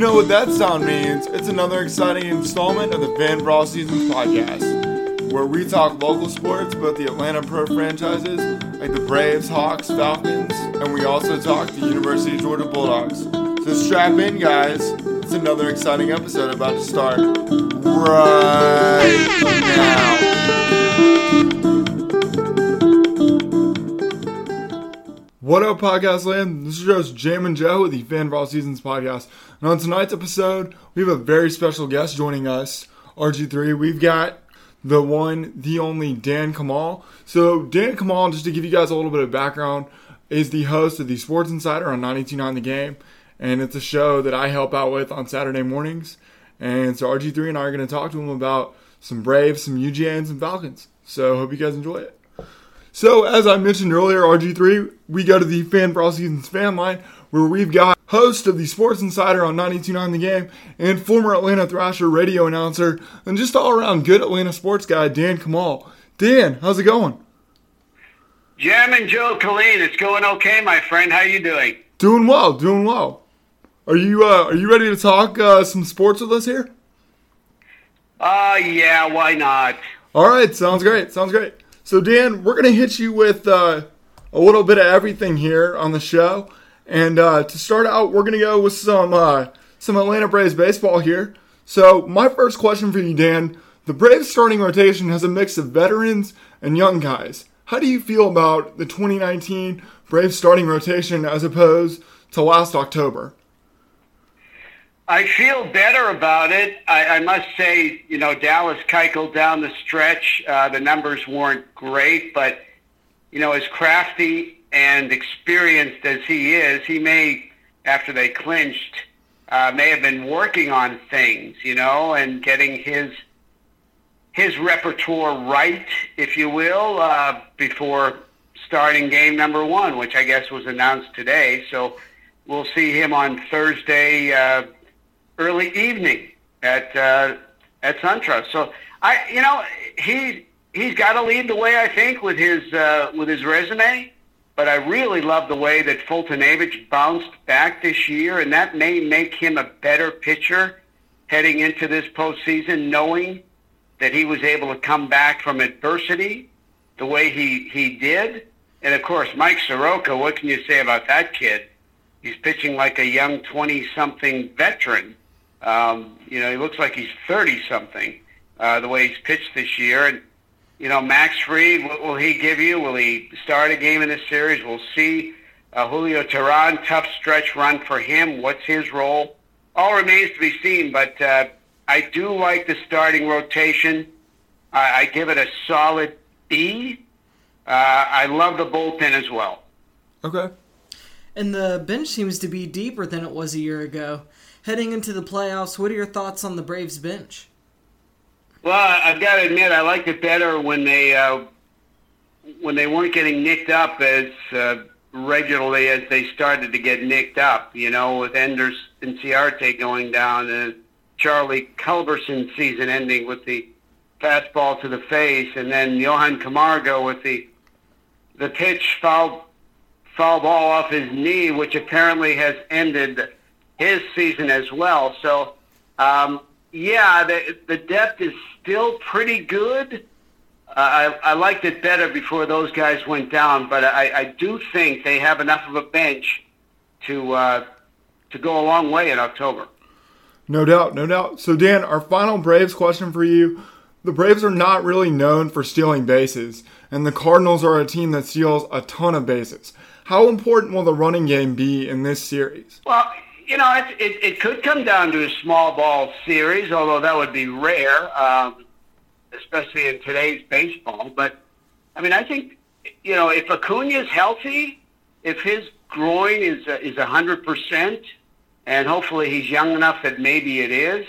know what that sound means. It's another exciting installment of the Fan for All Seasons podcast, where we talk local sports, both the Atlanta Pro franchises, like the Braves, Hawks, Falcons, and we also talk the University of Georgia Bulldogs. So strap in, guys. It's another exciting episode about to start right now. What up, podcast land? This is your host, Jamin Joe with the Fan for All Seasons podcast. And on tonight's episode, we have a very special guest joining us, RG3. We've got the one, the only Dan Kamal. So, Dan Kamal, just to give you guys a little bit of background, is the host of the Sports Insider on 929 The Game. And it's a show that I help out with on Saturday mornings. And so, RG3 and I are going to talk to him about some Braves, some UGA, and some Falcons. So, hope you guys enjoy it. So, as I mentioned earlier, RG3, we go to the Fan for All Seasons fan line where we've got host of the Sports Insider on 92.9 The Game and former Atlanta Thrasher radio announcer and just all around good Atlanta sports guy, Dan Kamal. Dan, how's it going? Jam and Joe Colleen, it's going okay, my friend. How you doing? Doing well, doing well. Are you uh, are you ready to talk uh, some sports with us here? Uh, yeah, why not? All right, sounds great, sounds great. So, Dan, we're going to hit you with uh, a little bit of everything here on the show. And uh, to start out, we're going to go with some uh, some Atlanta Braves baseball here. So, my first question for you, Dan the Braves starting rotation has a mix of veterans and young guys. How do you feel about the 2019 Braves starting rotation as opposed to last October? I feel better about it. I, I must say, you know, Dallas Keuchel down the stretch, uh, the numbers weren't great, but, you know, as crafty and experienced as he is, he may, after they clinched, uh, may have been working on things, you know, and getting his his repertoire right, if you will, uh, before starting game number one, which I guess was announced today. So we'll see him on Thursday. Uh, early evening at uh, at SunTrust. So I, you know, he he's got to lead the way. I think with his uh, with his resume. But I really love the way that Foltynewicz bounced back this year, and that may make him a better pitcher heading into this postseason, knowing that he was able to come back from adversity the way he, he did. And of course, Mike Soroka, what can you say about that kid? He's pitching like a young 20-something veteran. Um, you know, he looks like he's 30 something, uh, the way he's pitched this year. And, you know, Max Fried, what will he give you? Will he start a game in this series? We'll see. Uh, Julio Teheran, tough stretch run for him. What's his role? All remains to be seen, but uh, I do like the starting rotation. I, I give it a solid B. Uh, I love the bullpen as well. Okay. And the bench seems to be deeper than it was a year ago heading into the playoffs. What are your thoughts on the Braves bench? Well, I've got to admit, I liked it better when they uh, when they weren't getting nicked up as uh, regularly as they started to get nicked up. You know, with Enders and Inciarte going down and Charlie Culberson season ending with the fastball to the face, and then Johan Camargo with the the pitch foul foul ball off his knee, which apparently has ended his season as well. So, um, yeah, the, the depth is still pretty good. Uh, I, I liked it better before those guys went down, but I, I do think they have enough of a bench to uh, to go a long way in October. No doubt, no doubt. So, Dan, our final Braves question for you. The Braves are not really known for stealing bases, and the Cardinals are a team that steals a ton of bases. How important will the running game be in this series? Well, you know, it, it, it could come down to a small ball series, although that would be rare, um, especially in today's baseball. But, I mean, I think, you know, if Acuna's healthy, if his groin is uh, is a 100%, and hopefully he's young enough that maybe it is,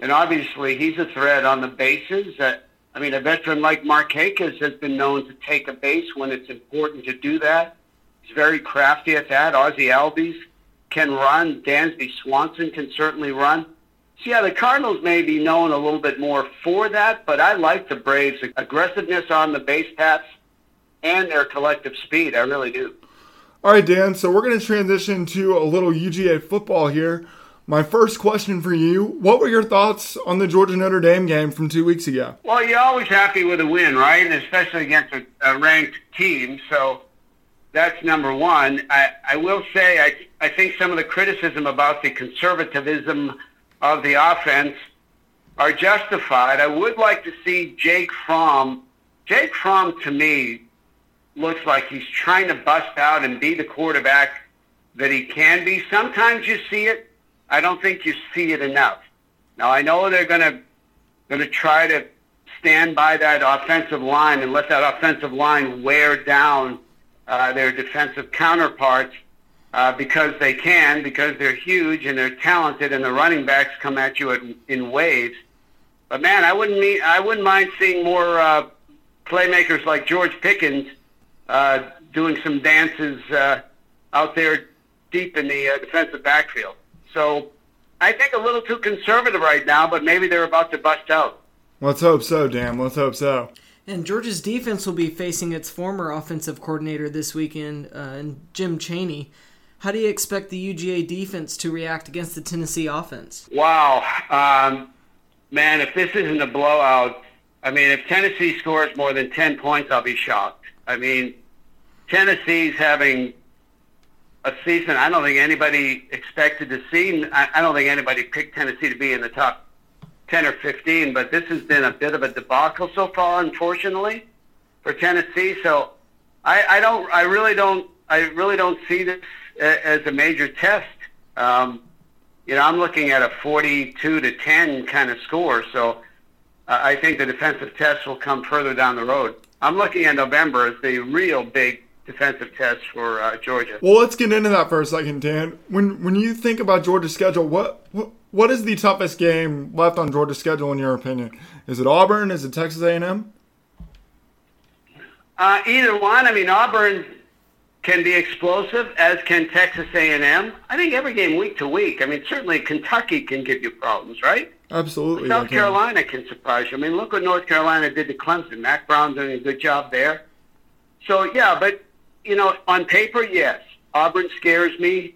and obviously he's a threat on the bases. Uh, I mean, a veteran like Markakis has been known to take a base when it's important to do that. He's very crafty at that. Ozzie Albies can run. Dansby Swanson can certainly run. So yeah, the Cardinals may be known a little bit more for that, but I like the Braves' aggressiveness on the base paths and their collective speed. I really do. All right, Dan. So we're going to transition to a little UGA football here. My first question for you What were your thoughts on the Georgia Notre Dame game from two weeks ago? Well, you're always happy with a win, right? And especially against a, a ranked team. So that's number one. I, I will say I, I think some of the criticism about the conservatism of the offense are justified. I would like to see Jake Fromm. Jake Fromm, to me, looks like he's trying to bust out and be the quarterback that he can be. Sometimes you see it. I don't think you see it enough. Now I know they're going to going to try to stand by that offensive line and let that offensive line wear down uh, their defensive counterparts uh, because they can, because they're huge and they're talented, and the running backs come at you in waves. But man, I wouldn't mean, I wouldn't mind seeing more uh, playmakers like George Pickens uh, doing some dances uh, out there deep in the uh, defensive backfield. So I think a little too conservative right now, but maybe they're about to bust out. Let's hope so, Dan. Let's hope so. And Georgia's defense will be facing its former offensive coordinator this weekend, uh, Jim Chaney. How do you expect the UGA defense to react against the Tennessee offense? Wow. Um, man, if this isn't a blowout, I mean, if Tennessee scores more than 10 points, I'll be shocked. I mean, Tennessee's having a season I don't think anybody expected to see. I, I don't think anybody picked Tennessee to be in the top 10 or 15, but this has been a bit of a debacle so far, unfortunately, for Tennessee. So I, I don't, I really don't, I really don't see this as a major test. Um, you know, I'm looking at a 42 to 10 kind of score. So I think the defensive test will come further down the road. I'm looking at November as the real big defensive test for uh, Georgia. Well, let's get into that for a second, Dan. When when you think about Georgia's schedule, what what, what is the toughest game left on Georgia's schedule in your opinion? Is it Auburn? Is it Texas A&M? Uh, either one. I mean, Auburn can be explosive, as can Texas A&M. I think every game week to week. I mean, certainly Kentucky can give you problems, right? Absolutely. South Carolina can surprise you. I mean, look what North Carolina did to Clemson. Mack Brown doing a good job there. So yeah, but you know, on paper, yes, Auburn scares me.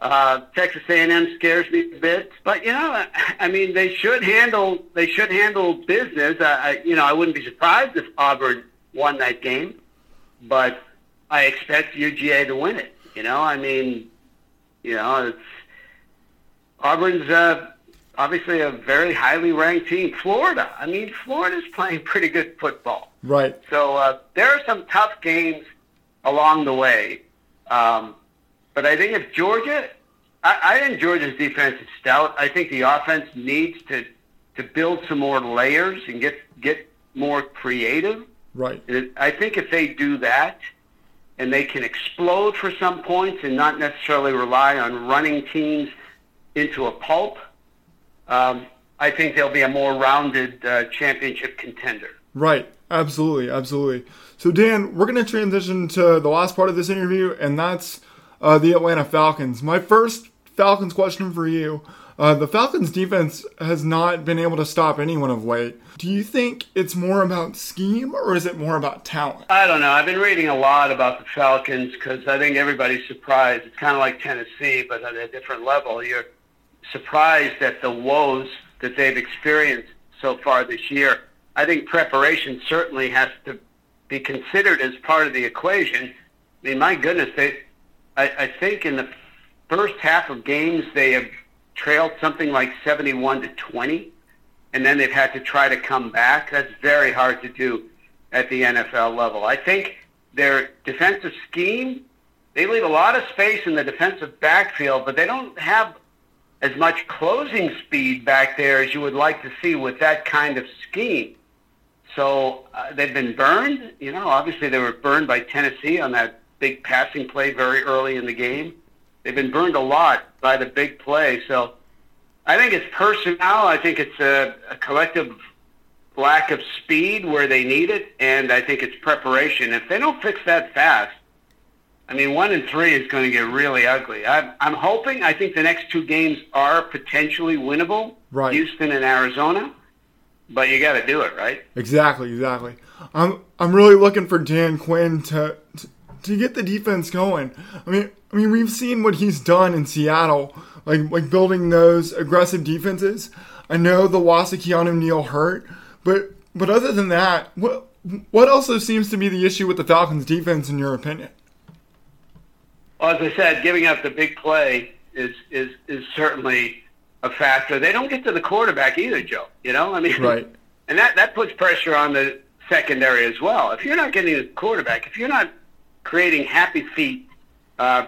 Uh, Texas A&M scares me a bit, but you know, I mean, they should handle they should handle business. I, you know, I wouldn't be surprised if Auburn won that game, but I expect UGA to win it. You know, I mean, you know, it's Auburn's uh, obviously a very highly ranked team. Florida, I mean, Florida's playing pretty good football. Right. So uh, there are some tough games along the way. Um, but I think if Georgia, I, I think Georgia's defense is stout. I think the offense needs to to build some more layers and get get more creative. Right. And I think if they do that, and they can explode for some points and not necessarily rely on running teams into a pulp, um, I think they'll be a more rounded uh, championship contender. Right. Absolutely. Absolutely. So, Dan, we're going to transition to the last part of this interview, and that's uh, the Atlanta Falcons. My first Falcons question for you. Uh, the Falcons defense has not been able to stop anyone of late. Do you think it's more about scheme or is it more about talent? I don't know. I've been reading a lot about the Falcons because I think everybody's surprised. It's kind of like Tennessee, but at a different level. You're surprised at the woes that they've experienced so far this year. I think preparation certainly has to be considered as part of the equation. I mean, my goodness, they, I, I think in the first half of games they have trailed something like 71 to 20, and then they've had to try to come back. That's very hard to do at the NFL level. I think their defensive scheme, they leave a lot of space in the defensive backfield, but they don't have as much closing speed back there as you would like to see with that kind of scheme. So uh, they've been burned. You know, obviously they were burned by Tennessee on that big passing play very early in the game. They've been burned a lot by the big play. So I think it's personnel. I think it's a, a collective lack of speed where they need it, and I think it's preparation. If they don't fix that fast, I mean, one and three is going to get really ugly. I'm, I'm hoping. I think the next two games are potentially winnable. Right. Houston and Arizona but you got to do it, right? Exactly, exactly. I'm I'm really looking for Dan Quinn to, to to get the defense going. I mean, I mean, we've seen what he's done in Seattle, like like building those aggressive defenses. I know the loss of Keanu Neal hurt, but but other than that, what what also seems to be the issue with the Falcons' defense, in your opinion? Well, as I said, giving up the big play is is is certainly a factor. They don't get to the quarterback either, Joe. You know, I mean, right. And that that puts pressure on the secondary as well. If you're not getting the quarterback, if you're not creating happy feet uh,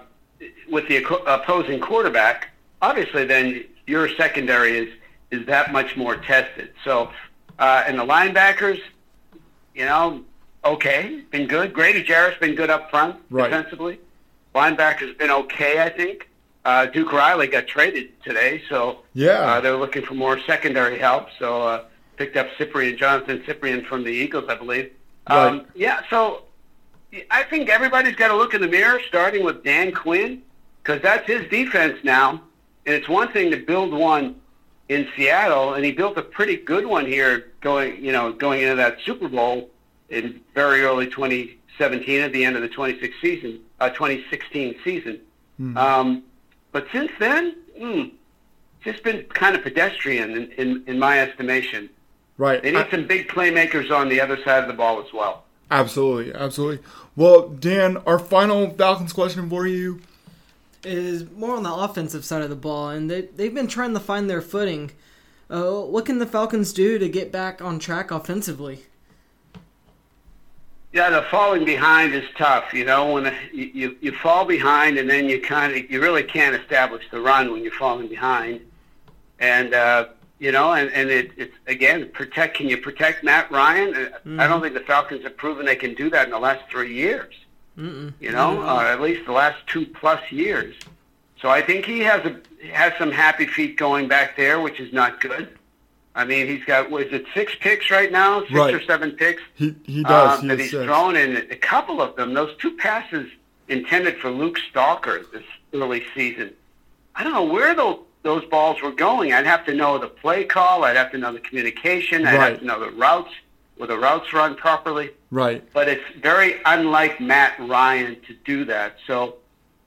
with the opposing quarterback, obviously then your secondary is is that much more tested. So, uh, and the linebackers, you know, okay, been good. Grady Jarrett's been good up front right. defensively. Linebackers been okay, I think. Uh, Duke Riley got traded today, so yeah, uh, they're looking for more secondary help. So uh, picked up Cyprien Jonathan Cyprien from the Eagles, I believe. Right. Um, yeah, so I think everybody's got to look in the mirror, starting with Dan Quinn, because that's his defense now. And it's one thing to build one in Seattle, and he built a pretty good one here, going you know going into that Super Bowl in very early 2017 at the end of the 26 season, uh, 2016 season. Mm-hmm. Um, but since then, mm, it's just been kind of pedestrian in, in, in my estimation. Right. They need I, some big playmakers on the other side of the ball as well. Absolutely, absolutely. Well, Dan, our final Falcons question for you is more on the offensive side of the ball, and they they've been trying to find their footing. Uh, what can the Falcons do to get back on track offensively? Yeah, the falling behind is tough. You know, when you, you you fall behind, and then you kind of you really can't establish the run when you're falling behind, and uh, you know, and and it, it's again protect. Can you protect Matt Ryan? Mm-hmm. I don't think the Falcons have proven they can do that in the last three years. Mm-mm. You know, mm-hmm. uh, at least the last two plus years. So I think he has a has some happy feet going back there, which is not good. I mean, he's got was it six picks right now, six right. or seven picks. He he does. Um, he that he's six. thrown in a couple of them. Those two passes intended for Luke Stocker this early season. I don't know where those those balls were going. I'd have to know the play call. I'd have to know the communication. I'd right. have to know the routes. Were the routes run properly? Right. But it's very unlike Matt Ryan to do that. So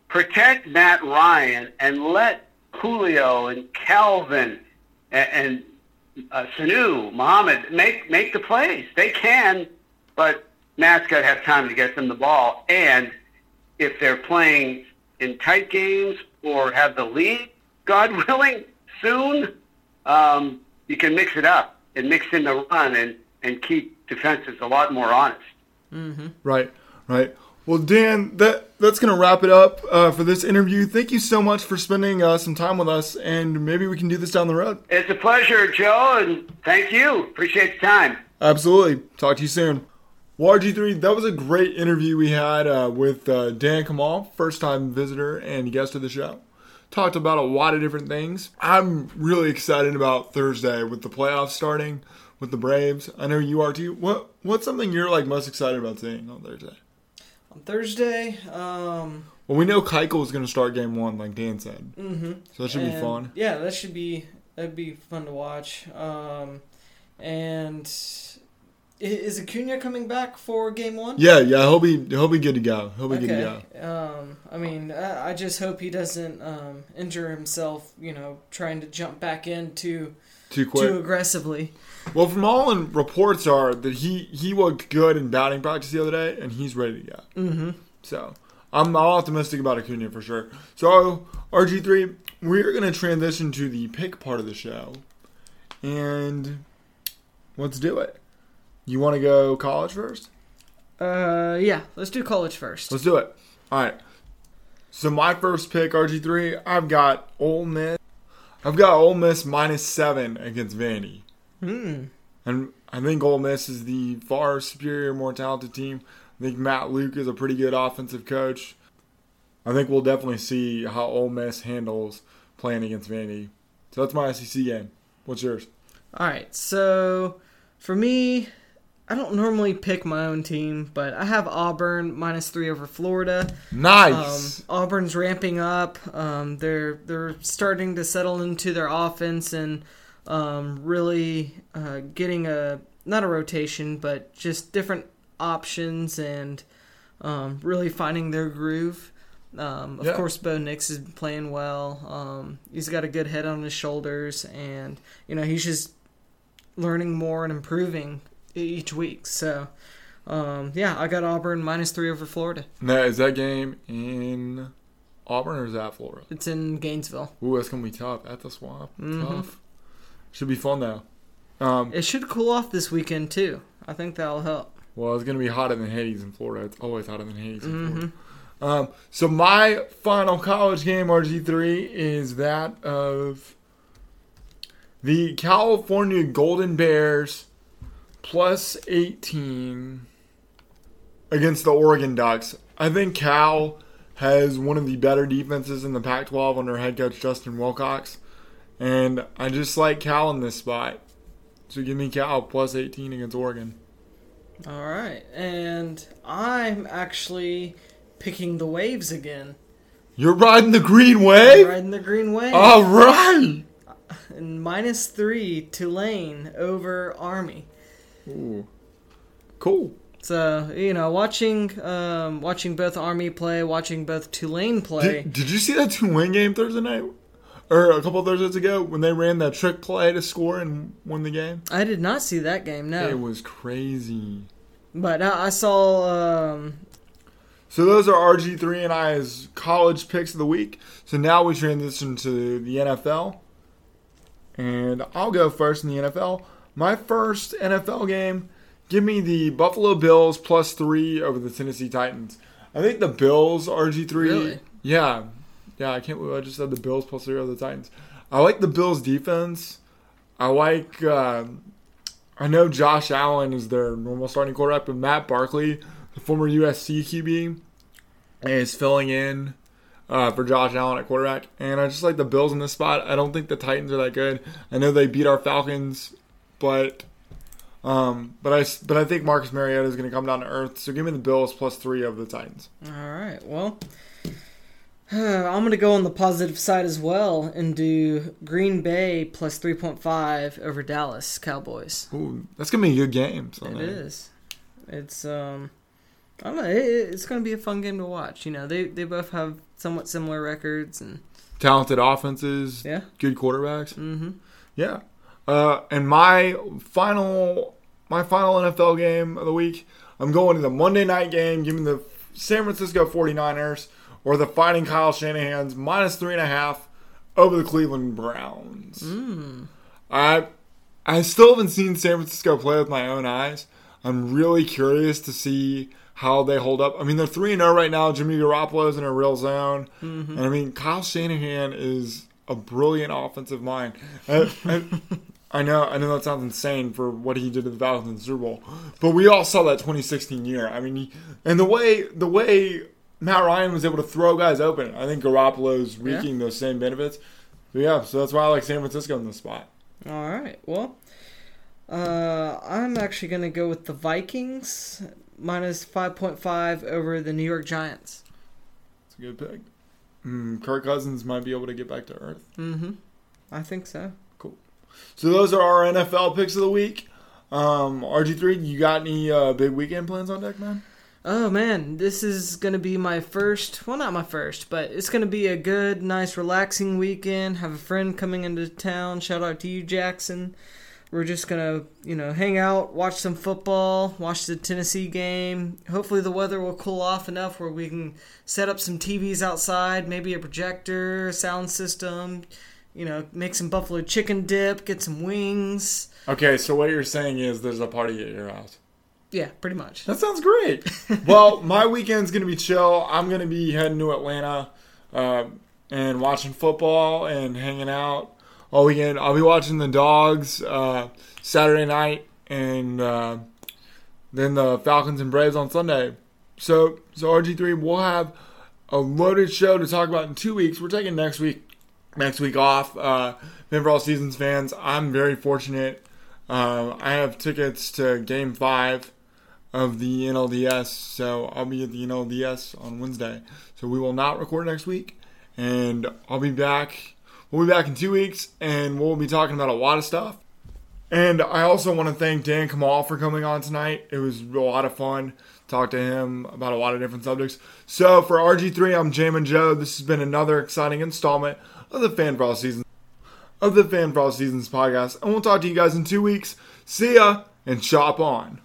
protect Matt Ryan and let Julio and Calvin and, and uh, Sanu, Muhammad, make make the plays. They can, but Matt's got to have time to get them the ball. And if they're playing in tight games or have the lead, God willing, soon, um, you can mix it up and mix in the run and, and keep defenses a lot more honest. Mm-hmm. Right, right. Well, Dan, that that's gonna wrap it up uh, for this interview. Thank you so much for spending uh, some time with us, and maybe we can do this down the road. It's a pleasure, Joe, and thank you. Appreciate the time. Absolutely. Talk to you soon. Well, RG3, that was a great interview we had uh, with uh, Dan Kamal, first time visitor and guest of the show. Talked about a lot of different things. I'm really excited about Thursday with the playoffs starting with the Braves. I know you are too. What What's something you're like most excited about seeing on Thursday? On Thursday, um, Well, we know Keuchel is going to start game one, like Dan said. mm-hmm. So that should be fun. Yeah, that should be that'd be fun to watch. Um, and is Acuna coming back for game one? Yeah, yeah, he'll be he'll be good to go. He'll be good to go. Um, I mean, I, I just hope he doesn't um, injure himself. You know, trying to jump back in too quick. too aggressively. Well, from all in reports are that he he looked good in batting practice the other day, and he's ready to go. Mm-hmm. So I'm all optimistic about Acuna for sure. So RG3, we're gonna transition to the pick part of the show, and let's do it. You want to go college first? Uh, yeah. Let's do college first. Let's do it. All right. So my first pick, RG3, I've got Ole Miss. I've got Ole Miss minus seven against Vandy. Hmm. And I think Ole Miss is the far superior, more talented team. I think Matt Luke is a pretty good offensive coach. I think we'll definitely see how Ole Miss handles playing against Vandy. So that's my SEC game. What's yours? All right. So for me, I don't normally pick my own team, but I have Auburn minus three over Florida. Nice. Um, Auburn's ramping up. Um, they're they're starting to settle into their offense and um, really uh, getting a not a rotation, but just different options and um, really finding their groove. Um, of Yeah. course, Bo Nix is playing well. Um, he's got a good head on his shoulders, and you know he's just learning more and improving each week. So, um, yeah, I got Auburn minus three over Florida. Now, is that game in Auburn or is that Florida? It's in Gainesville. Ooh, that's gonna be tough at the swamp. Mhm. Tough. Should be fun though. Um, It should cool off this weekend too. I think that'll help. well, it's gonna be hotter than Hades in Florida. It's always hotter than Hades in Mm-hmm. Florida. Um, so my final college game, RG3, is that of the California Golden Bears plus 18 against the Oregon Ducks. I think Cal has one of the better defenses in the Pac 12 under head coach Justin Wilcox. And I just like Cal in this spot. So give me Cal plus 18 against Oregon. All right, and I'm actually picking the waves again. You're riding the green wave? Riding the green wave. All right. And minus three Tulane over Army. Ooh. Cool. So you know, watching um, watching both Army play, watching both Tulane play. Did, did you see that Tulane game Thursday night? Or a couple of Thursdays ago when they ran that trick play to score and won the game? I did not see that game, no. It was crazy. But I, I saw. Um, So those are RG3 and I's college picks of the week. So now we transition to the NFL. And I'll go first in the NFL. My first NFL game, give me the Buffalo Bills plus three over the Tennessee Titans. I think the Bills, RG3. Really? Yeah. Yeah, I can't believe I just said the Bills plus three over the Titans. I like the Bills defense. I like, uh, I know Josh Allen is their normal starting quarterback, but Matt Barkley, the former USC QB, is filling in uh, for Josh Allen at quarterback. And I just like the Bills in this spot. I don't think the Titans are that good. I know they beat our Falcons, but um, but I but I think Marcus Mariota is going to come down to earth. So give me the Bills plus three of the Titans. all right, well, I'm gonna go on the positive side as well and do Green Bay plus three point five over Dallas Cowboys. Ooh, that's going to be a good game. It Sunday. is. It's um, I don't know. It, it's gonna be a fun game to watch. You know, they they both have somewhat similar records and Talented offenses, yeah. good quarterbacks. Mm-hmm. Yeah. Uh, and my final my final NFL game of the week, I'm going to the Monday night game, giving the San Francisco 49ers or the Fighting Kyle Shanahan's minus three and a half over the Cleveland Browns. Mm. I I still haven't seen San Francisco play with my own eyes. I'm really curious to see how they hold up. I mean, they're three and zero right now. Jimmy Garoppolo's in a real zone, and I mean, Kyle Shanahan is a brilliant offensive mind. I, I, I know, I know that sounds insane for what he did to the Falcons in the Super Bowl, but we all saw that 2016 year. I mean, he, and the way the way Matt Ryan was able to throw guys open, I think Garoppolo's reaping those same benefits. So yeah, so that's why I like San Francisco in this spot. All right. Well, uh, I'm actually gonna go with the Vikings minus five point five over the New York Giants. It's a good pick. Mm, Kirk Cousins might be able to get back to earth. Mm-hmm. I think so. So those are our NFL picks of the week. Um, RG3, you got any uh, big weekend plans on deck, man? Oh man, this is gonna be my first. Well, not my first, but it's gonna be a good, nice, relaxing weekend. Have a friend coming into town. Shout out to you, Jackson. We're just gonna, you know, hang out, watch some football, watch the Tennessee game. Hopefully, the weather will cool off enough where we can set up some TVs outside, maybe a projector, sound system. You know, make some buffalo chicken dip, get some wings. Okay, so what you're saying is there's a party at your house. Yeah, pretty much. That sounds great. well, my weekend's gonna be chill. I'm gonna be heading to Atlanta uh, and watching football and hanging out all weekend. I'll be watching the Dogs uh, Saturday night and uh, then the Falcons and Braves on Sunday. So, so RG3, we'll have a loaded show to talk about in two weeks. We're taking next week next week off. Uh, for all seasons fans, I'm very fortunate. Uh, I have tickets to Game Five of the NLDS, so I'll be at the NLDS on Wednesday. So we will not record next week, and I'll be back. We'll be back in two weeks, and we'll be talking about a lot of stuff. And I also want to thank Dan Kamal for coming on tonight. It was a lot of fun talk to him about a lot of different subjects. So for RG3, I'm Jamin Joe. This has been another exciting installment of the Fan for All Seasons of the Fan for Seasons podcast, and we'll talk to you guys in two weeks. See ya and shop on.